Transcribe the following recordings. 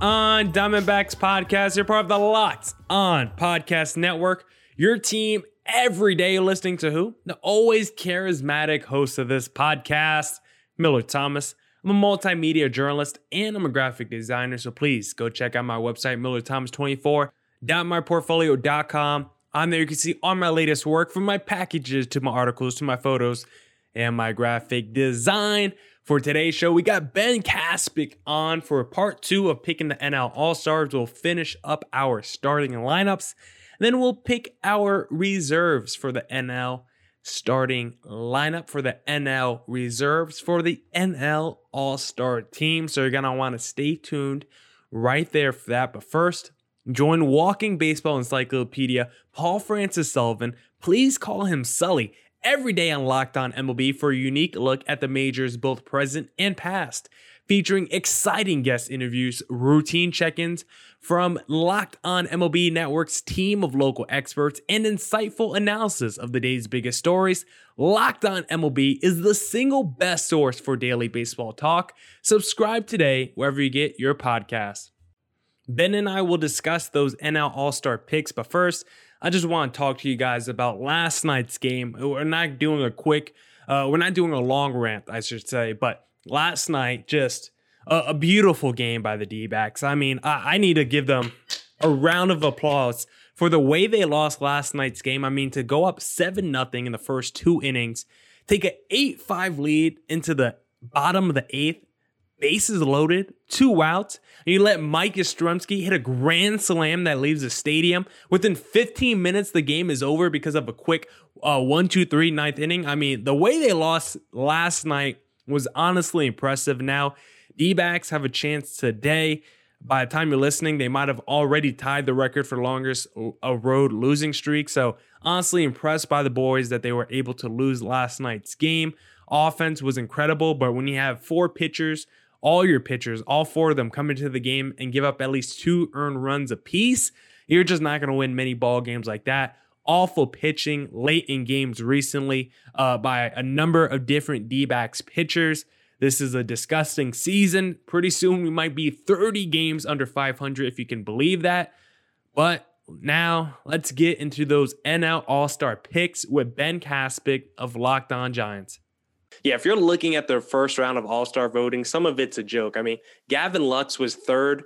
On Diamondbacks podcast. You're part of the Locked On Podcast Network. Your team every day listening to who? The always charismatic host of this podcast, Miller Thomas. I'm a multimedia journalist and I'm a graphic designer, so please go check out my website, millerthomas24.myportfolio.com. On there, you can see all my latest work from my packages to my articles to my photos and my graphic design. For today's show, we got Ben Kaspick on for part two of picking the NL All Stars. We'll finish up our starting lineups. Then we'll pick our reserves for the NL starting lineup for the NL reserves for the NL All Star team. So you're going to want to stay tuned right there for that. But first, join Walking Baseball Encyclopedia, Paul Francis Sullivan. Please call him Sully every day on Locked On MLB for a unique look at the majors, both present and past, featuring exciting guest interviews, routine check ins from Locked On MLB Network's team of local experts, and insightful analysis of the day's biggest stories. Locked On MLB is the single best source for daily baseball talk. Subscribe today wherever you get your podcasts. Ben and I will discuss those NL All Star picks, but first, I just want to talk to you guys about last night's game. We're not doing a quick, uh, we're not doing a long rant, I should say, but last night, just a, a beautiful game by the D backs. I mean, I, I need to give them a round of applause for the way they lost last night's game. I mean, to go up 7 nothing in the first two innings, take an 8 5 lead into the bottom of the eighth, bases loaded, two outs, and you let Mike Yastrzemski hit a grand slam that leaves the stadium. Within 15 minutes, the game is over because of a quick uh, one, two, three ninth inning. I mean, the way they lost last night was honestly impressive. Now, D backs have a chance today. By the time you're listening, they might have already tied the record for longest a road losing streak. So, honestly, impressed by the boys that they were able to lose last night's game. Offense was incredible, but when you have four pitchers all your pitchers, all four of them come into the game and give up at least two earned runs apiece, you're just not going to win many ball games like that. Awful pitching late in games recently uh, by a number of different D backs pitchers. This is a disgusting season. Pretty soon we might be 30 games under 500 if you can believe that. But now let's get into those NL All Star picks with Ben Kaspick of Locked On Giants. Yeah, if you're looking at the first round of All Star voting, some of it's a joke. I mean, Gavin Lux was third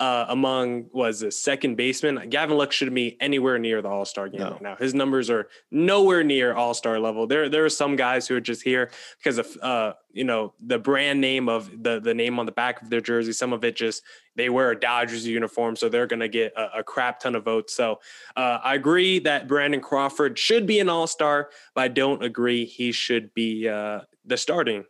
uh, among was a second baseman. Gavin Lux should be anywhere near the All Star game no. right now. His numbers are nowhere near All Star level. There, there are some guys who are just here because of uh, you know the brand name of the the name on the back of their jersey. Some of it just they wear a Dodgers uniform, so they're going to get a, a, crap ton of votes. So uh, I agree that Brandon Crawford should be an All Star, but I don't agree he should be uh, the starting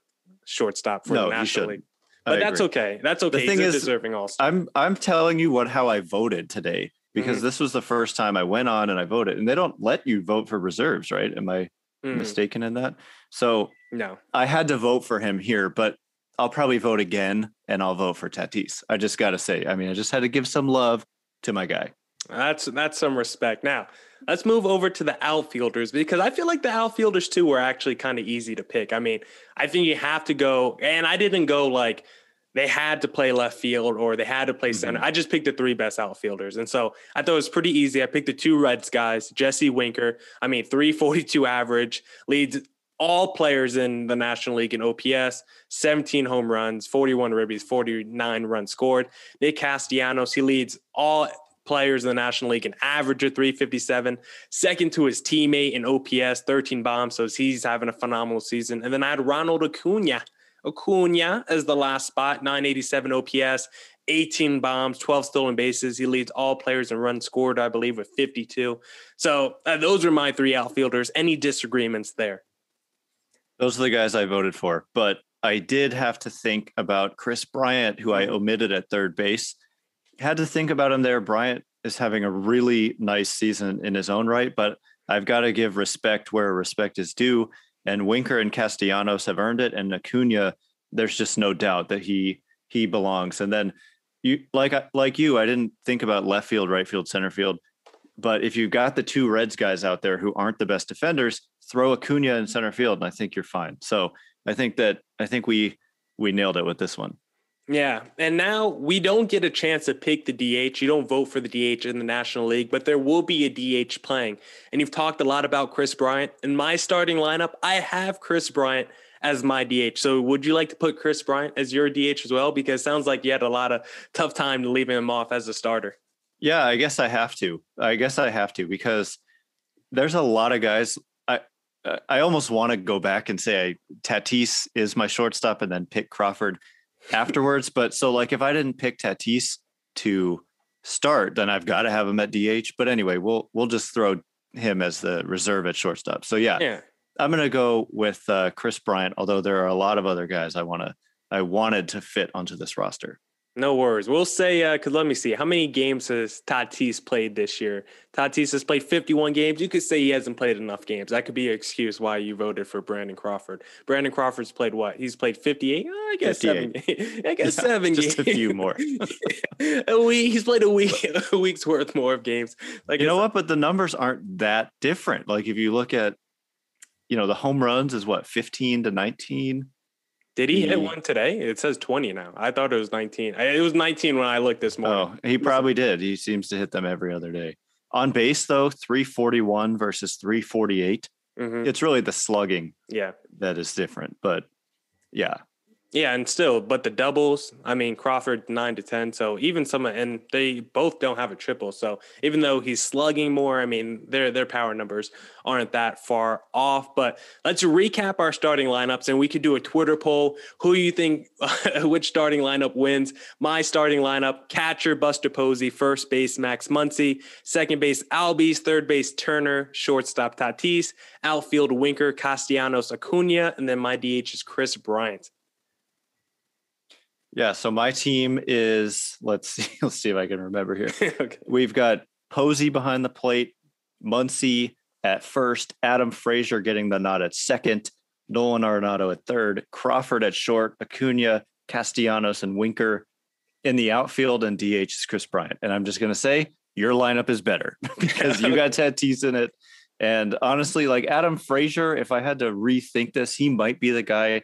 shortstop for no, the National League but that's okay. That's okay. The thing He's is, deserving all. I'm I'm telling you what how I voted today because mm-hmm. this was the first time I went on and I voted, and they don't let you vote for reserves, right? Am I mm-hmm. mistaken in that? So no, I had to vote for him here, but I'll probably vote again, and I'll vote for Tatis. I just got to say, I mean, I just had to give some love to my guy. That's that's some respect. Now let's move over to the outfielders because I feel like the outfielders too were actually kind of easy to pick. I mean, I think you have to go, and I didn't go like they had to play left field or they had to play center. Mm-hmm. I just picked the three best outfielders. And so I thought it was pretty easy. I picked the two Reds guys, Jesse Winker. I mean, 342 average, leads all players in the National League in OPS, 17 home runs, 41 ribbies, 49 runs scored. Nick Castellanos, he leads all players in the National League in average of 357, second to his teammate in OPS, 13 bombs. So he's having a phenomenal season. And then I had Ronald Acuna Acuna as the last spot, 987 OPS, 18 bombs, 12 stolen bases. He leads all players in runs scored, I believe, with 52. So uh, those are my three outfielders. Any disagreements there? Those are the guys I voted for. But I did have to think about Kris Bryant, who I omitted at third base. Had to think about him there. Bryant is having a really nice season in his own right, but I've got to give respect where respect is due. And Winker and Castellanos have earned it, and Acuna, there's just no doubt that he he belongs. And then you like uh, like you, I didn't think about left field, right field, center field. But if you've got the two Reds guys out there who aren't the best defenders, throw Acuna in center field, and I think you're fine. So I think that I think we we nailed it with this one. Yeah. And now we don't get a chance to pick the DH. You don't vote for the DH in the National League, but there will be a DH playing. And you've talked a lot about Kris Bryant. In my starting lineup, I have Kris Bryant as my DH. So would you like to put Kris Bryant as your DH as well? Because sounds like you had a lot of tough time leaving him off as a starter. Yeah, I guess I have to. I guess I have to because there's a lot of guys. I I almost want to go back and say Tatis is my shortstop and then pick Crawford afterwards. but so like if I didn't pick Tatis to start, then I've got to have him at DH. But anyway, we'll we'll just throw him as the reserve at shortstop. So yeah, yeah. I'm gonna go with uh, Kris Bryant. Although there are a lot of other guys I want to I wanted to fit onto this roster. No worries. We'll say, because uh, let me see, how many games has Tatis played this year? Tatis has played 51 games. You could say he hasn't played enough games. That could be an excuse why you voted for Brandon Crawford. Brandon Crawford's played what? He's played 58? Oh, I guess 58. seven. I guess yeah, seven just games. a few more. a week. He's played a week, a week's worth more of games. Like you know what? But the numbers aren't that different. Like if you look at, you know, the home runs is what 15 to 19 did he, hit one today? It says 20 now. I thought it was 19. It was 19 when I looked this morning. Oh, he probably did. He seems to hit them every other day. On base though, 341 versus 348. Mm-hmm. It's really the slugging yeah that is different. But yeah, yeah, and still, but the doubles, I mean, Crawford nine to 10. So even some, and they both don't have a triple. So even though he's slugging more, I mean, their, their power numbers aren't that far off. But let's recap our starting lineups and we could do a Twitter poll. Who you think, which starting lineup wins? My starting lineup catcher, Buster Posey, first base, Max Muncy, second base, Albies, third base, Turner, shortstop, Tatis, outfield, Winker, Castellanos, Acuna, and then my DH is Kris Bryant. Yeah. So my team is let's see, let's see if I can remember here. okay. We've got Posey behind the plate, Muncy at first, Adam Frazier getting the nod at second, Nolan Arenado at third, Crawford at short, Acuna, Castellanos, and Winker in the outfield, and DH is Chris Bryant. And I'm just gonna say your lineup is better because you got Tatis in it. And honestly, like Adam Frazier, if I had to rethink this, he might be the guy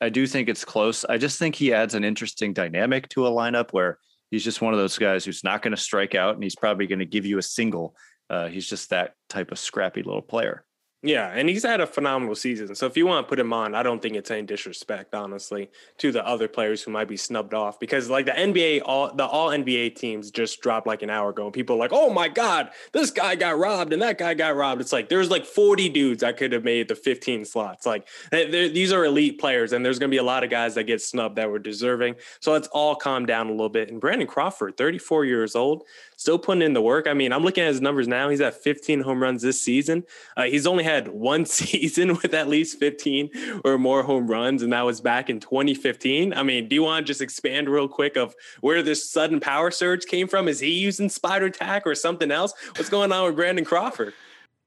I do think it's close. I just think he adds an interesting dynamic to a lineup where he's just one of those guys who's not going to strike out and he's probably going to give you a single. Uh, he's just that type of scrappy little player. Yeah, and he's had a phenomenal season. So if you want to put him on, I don't think it's any disrespect, honestly, to the other players who might be snubbed off because like the NBA, all the all NBA teams just dropped like an hour ago, and people are like, "Oh my god, this guy got robbed and that guy got robbed." It's like there's like 40 dudes that could have made the 15 slots. Like these are elite players, and there's to be a lot of guys that get snubbed that were deserving. So let's all calm down a little bit. And Brandon Crawford, 34 years old, still putting in the work. I mean, I'm looking at his numbers now. He's at 15 home runs this season. Uh, he's only had one season with at least 15 or more home runs, and that was back in 2015. I mean, do you want to just expand real quick of where this sudden power surge came from? Is he using spider tack or something else? What's going on with Brandon Crawford?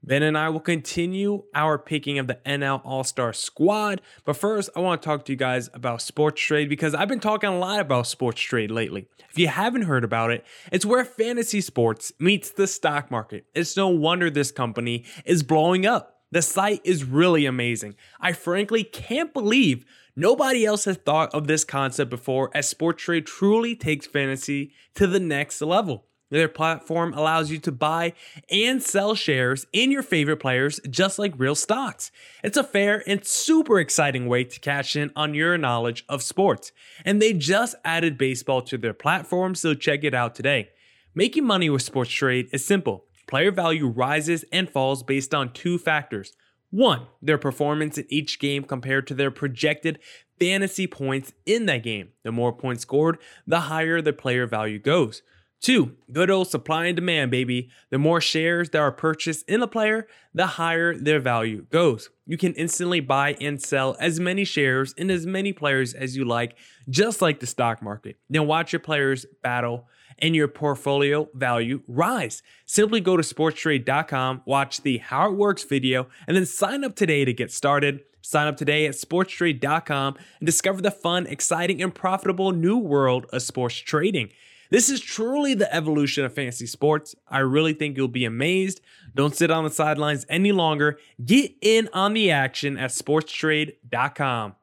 Ben and I will continue our picking of the NL All Star squad. But first, I want to talk to you guys about Sports Trade because I've been talking a lot about Sports Trade lately. If you haven't heard about it, it's where fantasy sports meets the stock market. It's no wonder this company is blowing up. The site is really amazing. I frankly can't believe nobody else has thought of this concept before, as Sports Trade truly takes fantasy to the next level. Their platform allows you to buy and sell shares in your favorite players just like real stocks. It's a fair and super exciting way to cash in on your knowledge of sports. And they just added baseball to their platform, so check it out today. Making money with Sports Trade is simple. Player value rises and falls based on two factors. One, their performance in each game compared to their projected fantasy points in that game. The more points scored, the higher the player value goes. Two, good old supply and demand, baby. The more shares that are purchased in a player, the higher their value goes. You can instantly buy and sell as many shares in as many players as you like, just like the stock market. Then watch your players battle and your portfolio value rise. Simply go to sportstrade.com, watch the How It Works video, and then sign up today to get started. Sign up today at sportstrade.com and discover the fun, exciting, and profitable new world of sports trading. This is truly the evolution of fantasy sports. I really think you'll be amazed. Don't sit on the sidelines any longer. Get in on the action at sportstrade.com.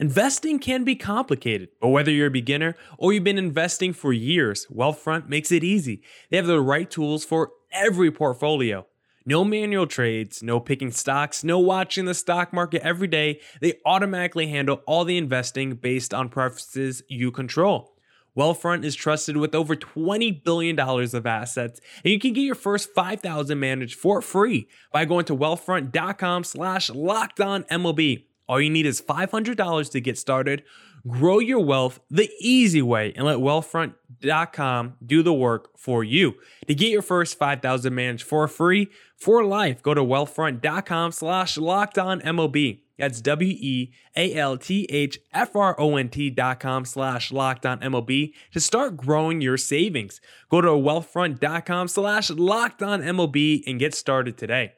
Investing can be complicated, but whether you're a beginner or you've been investing for years, Wealthfront makes it easy. They have the right tools for every portfolio. No manual trades, no picking stocks, no watching the stock market every day. They automatically handle all the investing based on preferences you control. Wealthfront is trusted with over $20 billion of assets, and you can get your first 5000 managed for free by going to wealthfront.com slash locked on MLB. All you need is $500 to get started. Grow your wealth the easy way and let wealthfront.com do the work for you. To get your first 5000 managed for free for life, go to wealthfront.com slash locked MLB. That's W E A L T H F R O N T dot com slash locked MLB to start growing your savings. Go to wealthfront.com slash locked MLB and get started today.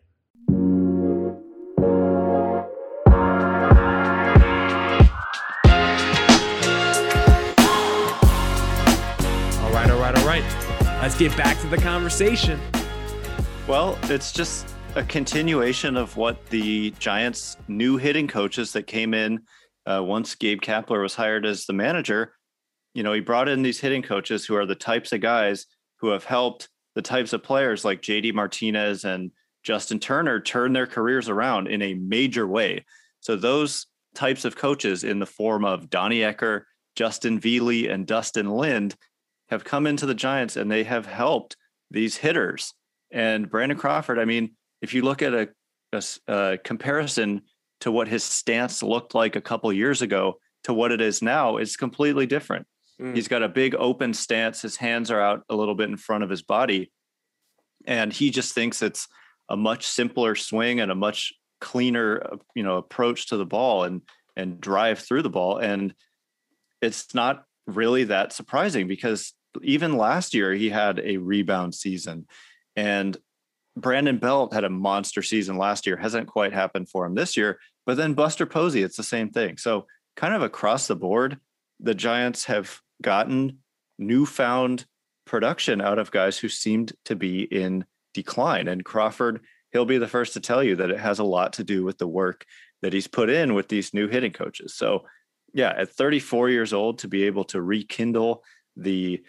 Get back to the conversation. Well, it's just a continuation of what the Giants' new hitting coaches that came in uh, once Gabe Kapler was hired as the manager. You know, he brought in these hitting coaches who are the types of guys who have helped the types of players like JD Martinez and Justin Turner turn their careers around in a major way. So those types of coaches in the form of Donnie Ecker, Justin Viele, and Dustin Lind have come into the Giants and they have helped these hitters. And Brandon Crawford, I mean, if you look at a, a, a comparison to what his stance looked like a couple years ago to what it is now, it's completely different. Mm. He's got a big open stance. His hands are out a little bit in front of his body. And he just thinks it's a much simpler swing and a much cleaner, uh, you know, approach to the ball and and drive through the ball. And it's not really that surprising because even last year he had a rebound season and Brandon Belt had a monster season last year. Hasn't quite happened for him this year. But then Buster Posey, it's the same thing. So kind of across the board, the Giants have gotten newfound production out of guys who seemed to be in decline. And Crawford, he'll be the first to tell you that it has a lot to do with the work that he's put in with these new hitting coaches. So yeah, at 34 years old to be able to rekindle the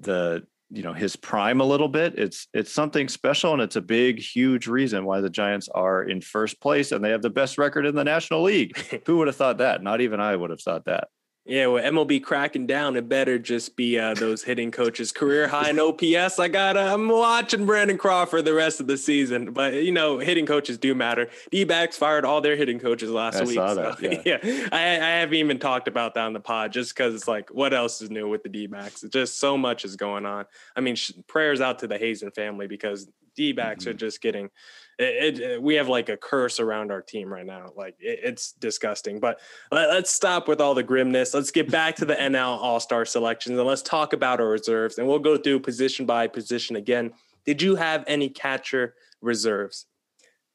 the you know his prime a little bit. It's it's something special and it's a big huge reason why the giants are in first place and they have the best record in the national league. Who would have thought that? Not even i would have thought that yeah, well, MLB cracking down. It better just be uh, those hitting coaches career high in OPS. I got. I'm watching Brandon Crawford the rest of the season, but you know, hitting coaches do matter. D-backs fired all their hitting coaches last I week. Saw so, that, yeah, yeah. I, I, haven't even talked about that on the pod just because it's like, what else is new with the D-backs? It's just so much is going on. I mean, sh- prayers out to the Hazen family because D-backs mm-hmm. are just getting it, it, we have like a curse around our team right now. Like it, it's disgusting. But let, us stop with all the grimness. Let's get back to the NL All Star selections and let's talk about our reserves. And we'll go through position by position again. Did you have any catcher reserves?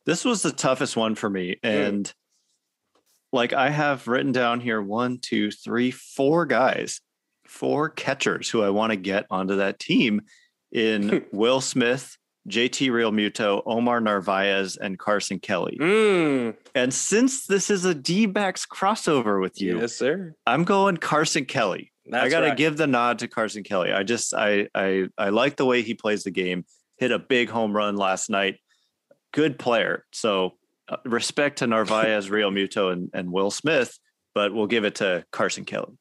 This was the toughest one for me, hmm. and mm. like I have written down here one, two, three, four guys, four catchers who I want to get onto that team in Will Smith, JT Realmuto, Omar Narvaez, and Carson Kelly. Mm. And since this is a D backs crossover with you, yes, sir, I'm going Carson Kelly. That's I got to right. give the nod to Carson Kelly. I just I I I like the way he plays the game. Hit a big home run last night. Good player. So uh, respect to Narvaez, Realmuto, and and Will Smith, but we'll give it to Carson Kelly.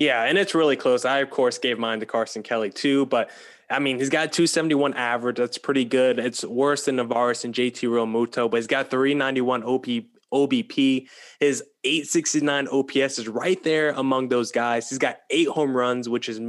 Yeah, and it's really close. I of course gave mine to Carson Kelly too, but I mean, he's got 271 average. That's pretty good. It's worse than Narvaez and JT Realmuto, but he's got 391 OP, OBP. His 869 OPS is right there among those guys. He's got eight home runs, which is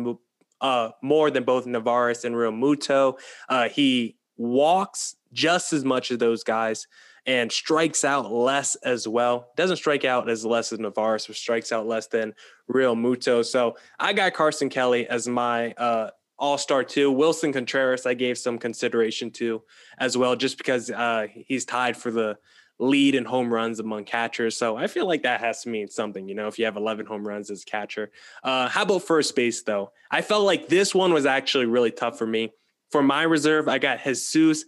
uh, more than both Narvaez and Realmuto. Uh, he walks just as much as those guys and strikes out less as well. Doesn't strike out as less as Narvaez, but strikes out less than Realmuto. So I got Carson Kelly as my uh, all Star too. Willson Contreras, I gave some consideration to as well, just because uh, he's tied for the lead in home runs among catchers. So I feel like that has to mean something, you know, if you have 11 home runs as catcher. Uh, how about first base, though? I felt like this one was actually really tough for me. For my reserve, I got Jesus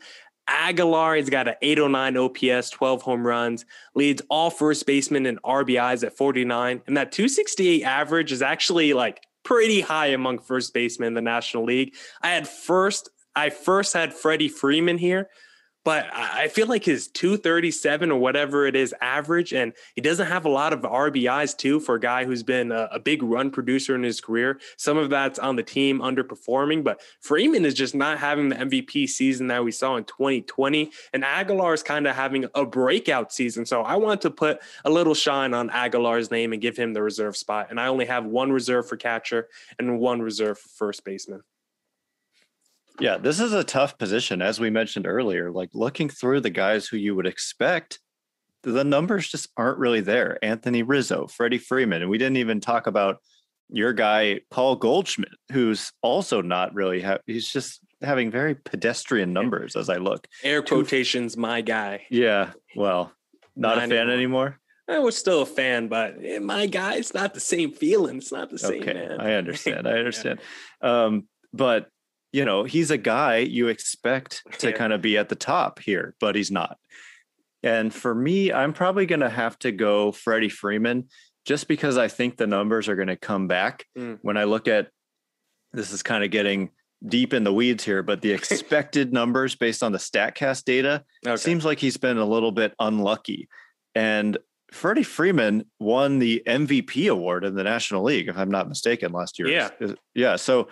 Aguilar. He's got an 809 OPS, 12 home runs, leads all first basemen in RBIs at 49. And that 268 average is actually like pretty high among first basemen in the National League. I had first, I first had Freddie Freeman here, but I feel like his 237 or whatever it is average, and he doesn't have a lot of RBIs too for a guy who's been a, a, big run producer in his career. Some of that's on the team underperforming, but Freeman is just not having the MVP season that we saw in 2020, and Aguilar is kind of having a breakout season. So I want to put a little shine on Aguilar's name and give him the reserve spot. And I only have one reserve for catcher and one reserve for first baseman. Yeah, this is a tough position, as we mentioned earlier. Like looking through the guys who you would expect, the numbers just aren't really there. Anthony Rizzo, Freddie Freeman, and we didn't even talk about your guy Paul Goldschmidt, who's also not really. Ha- he's just having very pedestrian numbers as I look. Air quotations, my guy. Yeah, well, not, not a fan anymore. I was still a fan, but eh, my guy, it's not the same feeling. It's not the same, okay, man. I understand. I understand. yeah. um, but you know, he's a guy you expect to yeah. kind of be at the top here, but he's not. And for me, I'm probably going to have to go Freddie Freeman just because I think the numbers are going to come back. Mm. When I look at this, is kind of getting deep in the weeds here, but the expected numbers based on the StatCast data okay. seems like he's been a little bit unlucky. And Freddie Freeman won the MVP award in the National League, if I'm not mistaken, last year. Yeah. Yeah. So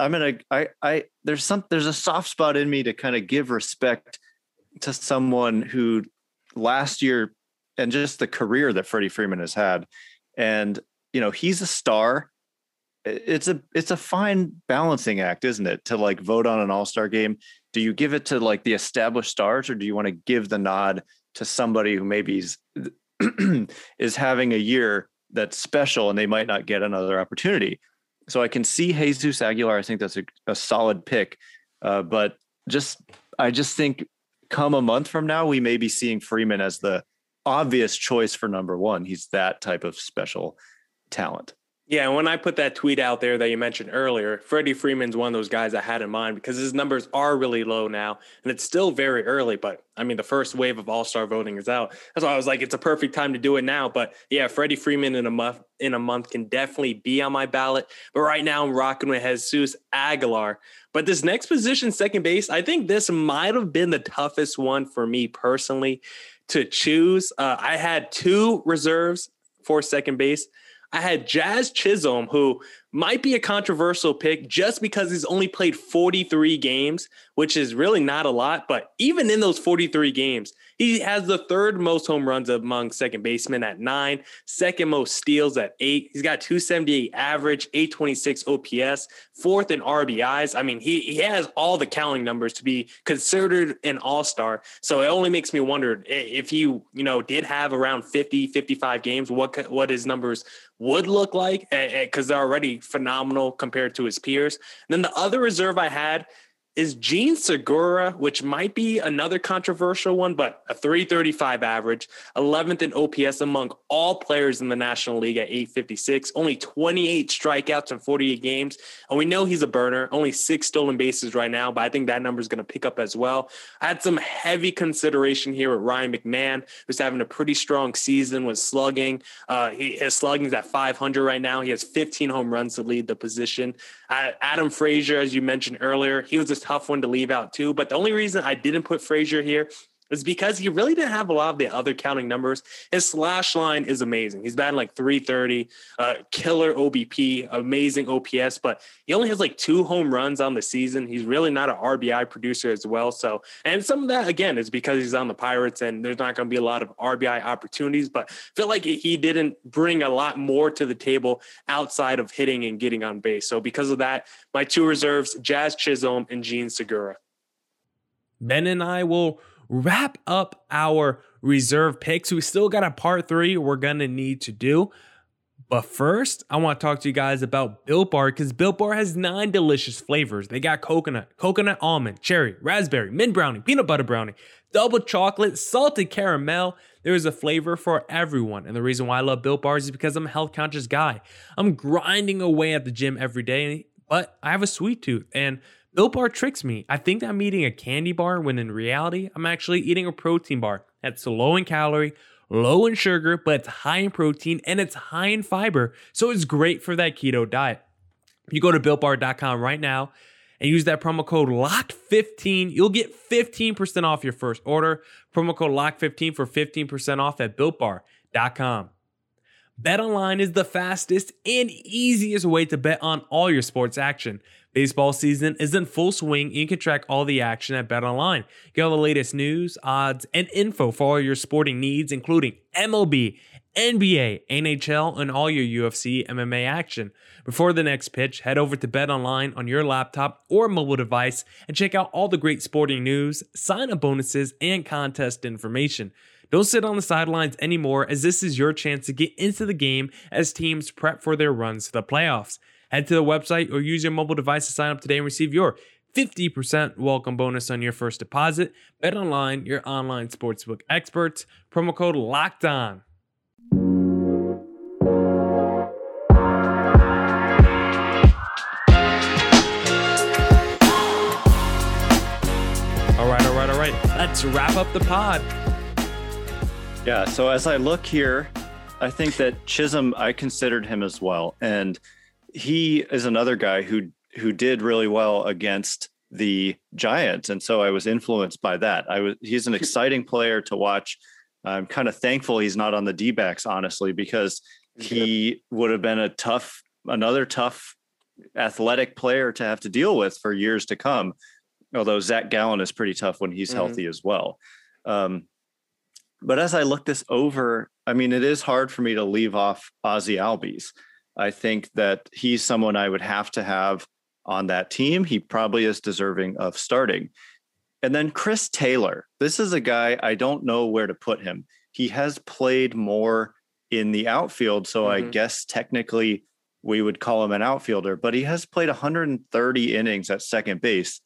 I'm gonna I I there's some there's a soft spot in me to kind of give respect to someone who last year and just the career that Freddie Freeman has had. And you know, he's a star. It's a it's a fine balancing act, isn't it? To like vote on an all-star game. Do you give it to like the established stars or do you want to give the nod to somebody who maybe is, is having a year that's special and they might not get another opportunity? So I can see Jesus Aguilar. I think that's a, a solid pick. Uh, but just, I just think come a month from now, we may be seeing Freeman as the obvious choice for number one. He's that type of special talent. Yeah, and when I put that tweet out there that you mentioned earlier, Freddie Freeman's one of those guys I had in mind because his numbers are really low now, and it's still very early. But I mean, the first wave of All Star voting is out. That's why I was like, it's a perfect time to do it now. But yeah, Freddie Freeman in a month in a month can definitely be on my ballot. But right now, I'm rocking with Jesus Aguilar. But this next position, second base, I think this might have been the toughest one for me personally to choose. Uh, I had two reserves for second base. I had Jazz Chisholm, who might be a controversial pick just because he's only played 43 games, which is really not a lot. But even in those 43 games, he has the third most home runs among second basemen at nine, second most steals at eight. He's got 278 average, 826 OPS, fourth in RBIs. I mean, he, he has all the counting numbers to be considered an all star. So it only makes me wonder if you, you know, did have around 50, 55 games, what, what his numbers would look like because they're already phenomenal compared to his peers. And then the other reserve I had is Jean Segura, which might be another controversial one, but a 335 average, 11th in OPS among all players in the National League at 856, only 28 strikeouts in 48 games. And we know he's a burner, only six stolen bases right now, but I think that number is going to pick up as well. I had some heavy consideration here with Ryan McMahon, who's having a pretty strong season with slugging. Uh, he, his slugging is at 500 right now. He has 15 home runs to lead the position. Adam Frazier, as you mentioned earlier, he was a tough one to leave out too. But the only reason I didn't put Frazier here is because he really didn't have a lot of the other counting numbers. His slash line is amazing. He's batting like 330, uh, killer OBP, amazing OPS, but he only has like two home runs on the season. He's really not an RBI producer as well. So, and some of that again is because he's on the Pirates and there's not going to be a lot of RBI opportunities, but I feel like he didn't bring a lot more to the table outside of hitting and getting on base. So, because of that, my two reserves, Jazz Chisholm and Jean Segura. Ben and I will wrap up our reserve picks. We still got a part three we're going to need to do. But first, I want to talk to you guys about Built Bar because Built Bar has nine delicious flavors. They got coconut, coconut almond, cherry, raspberry, mint brownie, peanut butter brownie, double chocolate, salted caramel. There is a flavor for everyone. And the reason why I love Built Bars is because I'm a health conscious guy. I'm grinding away at the gym every day, but I have a sweet tooth. And Built Bar tricks me. I think I'm eating a candy bar when in reality, I'm actually eating a protein bar that's low in calorie, low in sugar, but it's high in protein and it's high in fiber. So it's great for that keto diet. You go to builtbar.com right now and use that promo code LOCKED15. You'll get 15% off your first order. Promo code LOCKED15 for 15% off at builtbar.com. BetOnline is the fastest and easiest way to bet on all your sports action. Baseball season is in full swing and you can track all the action at BetOnline. Get all the latest news, odds, and info for all your sporting needs, including MLB, NBA, NHL, and all your UFC MMA action. Before the next pitch, head over to BetOnline on your laptop or mobile device and check out all the great sporting news, sign up bonuses, and contest information. Don't sit on the sidelines anymore, as this is your chance to get into the game as teams prep for their runs to the playoffs. Head to the website or use your mobile device to sign up today and receive your 50% welcome bonus on your first deposit. Bet online, your online sportsbook experts. Promo code locked on. All right, all right, all right. Let's wrap up the pod. Yeah. So as I look here, I think that Chisholm, I considered him as well. And he is another guy who who did really well against the Giants, and so I was influenced by that. I was he's an exciting player to watch. I'm kind of thankful he's not on the D backs, honestly, because he would have been a tough, another tough athletic player to have to deal with for years to come. Although Zach Gallen is pretty tough when he's mm-hmm. healthy as well. Um, but as I look this over, I mean, it is hard for me to leave off Ozzy Albies. I think that he's someone I would have to have on that team. He probably is deserving of starting. And then Chris Taylor. This is a guy I don't know where to put him. He has played more in the outfield. So mm-hmm. I guess technically we would call him an outfielder, but he has played 130 innings at second base.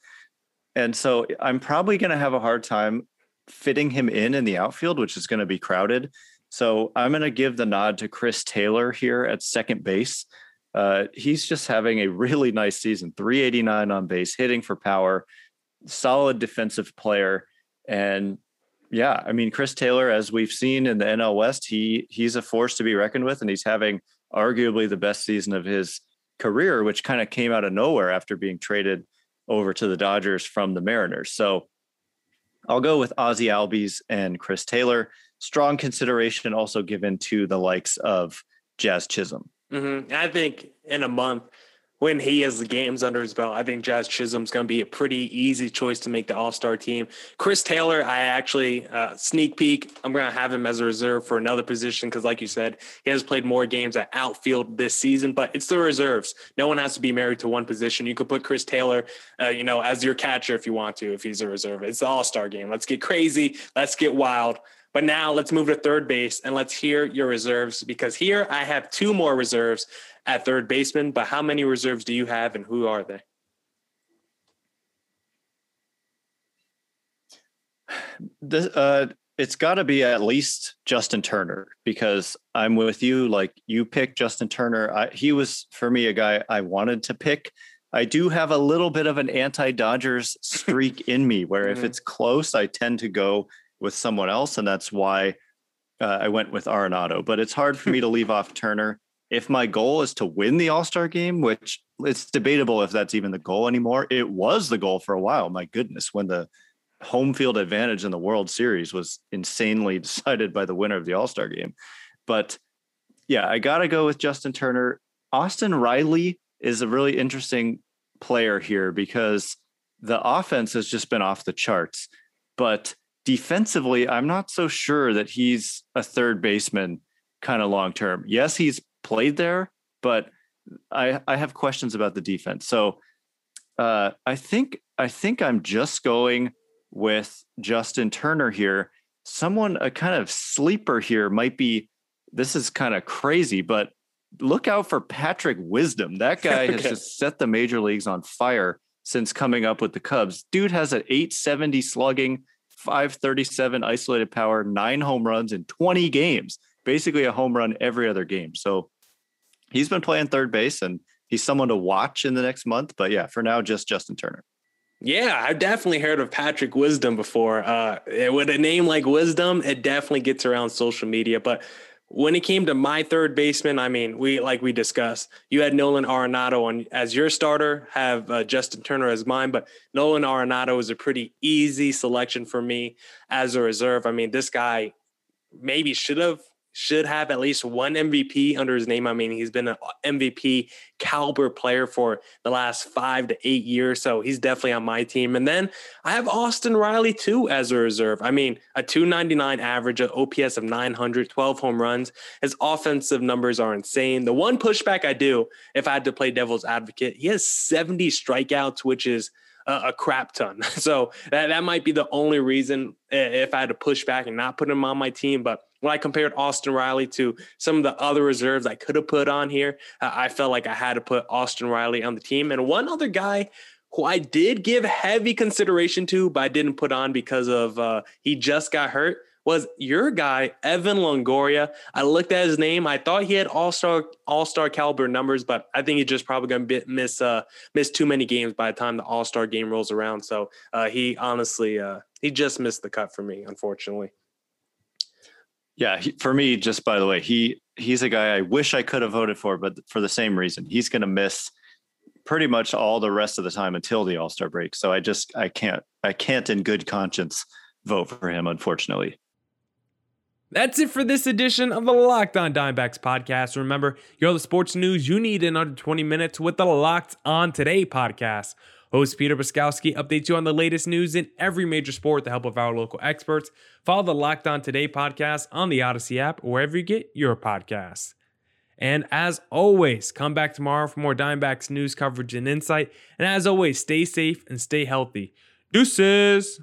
And so I'm probably going to have a hard time fitting him in in the outfield, which is going to be crowded. So I'm going to give the nod to Chris Taylor here at second base. Uh, he's just having a really nice season 389 on base, hitting for power, solid defensive player. And yeah, I mean, Chris Taylor, as we've seen in the NL West, he he's a force to be reckoned with, and he's having arguably the best season of his career, which kind of came out of nowhere after being traded over to the Dodgers from the Mariners. So I'll go with Ozzy Albies and Chris Taylor strong consideration also given to the likes of Jazz Chisholm. Mm-hmm. I think in a month, when he has the games under his belt, I think Jazz Chisholm's going to be a pretty easy choice to make the All Star team. Chris Taylor, I actually uh, sneak peek. I'm going to have him as a reserve for another position because, like you said, he has played more games at outfield this season. But it's the reserves. No one has to be married to one position. You could put Chris Taylor, uh, you know, as your catcher if you want to, if he's a reserve. It's the All Star game. Let's get crazy. Let's get wild. But now let's move to third base and let's hear your reserves because here I have two more reserves at third baseman. But how many reserves do you have and who are they? This, uh, it's got to be at least Justin Turner because I'm with you. Like you picked Justin Turner. I, he was for me a guy I wanted to pick. I do have a little bit of an anti-Dodgers streak in me, where mm-hmm. if it's close, I tend to go with someone else, and that's why uh, I went with Arenado. But it's hard for me to leave off Turner. If my goal is to win the All Star game, which it's debatable if that's even the goal anymore, it was the goal for a while. My goodness, when the home field advantage in the World Series was insanely decided by the winner of the All Star game. But yeah, I got to go with Justin Turner. Austin Riley is a really interesting player here because the offense has just been off the charts. But defensively, I'm not so sure that he's a third baseman kind of long term. Yes, he's played there, but I I have questions about the defense. So uh, I think I think I'm just going with Justin Turner here. Someone a kind of sleeper here might be. This is kind of crazy, but look out for Patrick Wisdom. That guy okay. has just set the major leagues on fire since coming up with the Cubs. Dude has an 870 slugging, 537 isolated power, nine home runs in 20 games. Basically a home run every other game. So he's been playing third base and he's someone to watch in the next month. But yeah, for now, just Justin Turner. Yeah, I've definitely heard of Patrick Wisdom before. Uh, with a name like Wisdom, it definitely gets around social media. But when it came to my third baseman, I mean, we like we discussed, you had Nolan Arenado on as your starter, have uh, Justin Turner as mine, but Nolan Arenado is a pretty easy selection for me as a reserve. I mean, this guy maybe should have should have at least one MVP under his name. I mean, he's been an MVP caliber player for the last five to eight years. So he's definitely on my team. And then I have Austin Riley too as a reserve. I mean, a 299 average, an OPS of 900, 12 home runs. His offensive numbers are insane. The one pushback I do, if I had to play devil's advocate, he has 70 strikeouts, which is a, crap ton. So that, that might be the only reason if I had to push back and not put him on my team. But when I compared Austin Riley to some of the other reserves I could have put on here, I felt like I had to put Austin Riley on the team. And one other guy who I did give heavy consideration to, but I didn't put on because of uh, he just got hurt was your guy Evan Longoria. I looked at his name. I thought he had all star all star caliber numbers, but I think he's just probably going to miss uh, miss too many games by the time the All Star game rolls around. So uh, he honestly uh, he just missed the cut for me, unfortunately. Yeah, he, for me, just by the way, he he's a guy I wish I could have voted for, but for the same reason, he's going to miss pretty much all the rest of the time until the All Star break. So I just I can't I can't in good conscience vote for him, unfortunately. That's it for this edition of the Locked On Diamondbacks podcast. Remember, you're the sports news you need in under 20 minutes with the Locked On Today podcast. Host Peter Bukowski updates you on the latest news in every major sport with the help of our local experts. Follow the Locked On Today podcast on the Odyssey app or wherever you get your podcasts. And as always, come back tomorrow for more Diamondbacks news coverage and insight. And as always, stay safe and stay healthy. Deuces.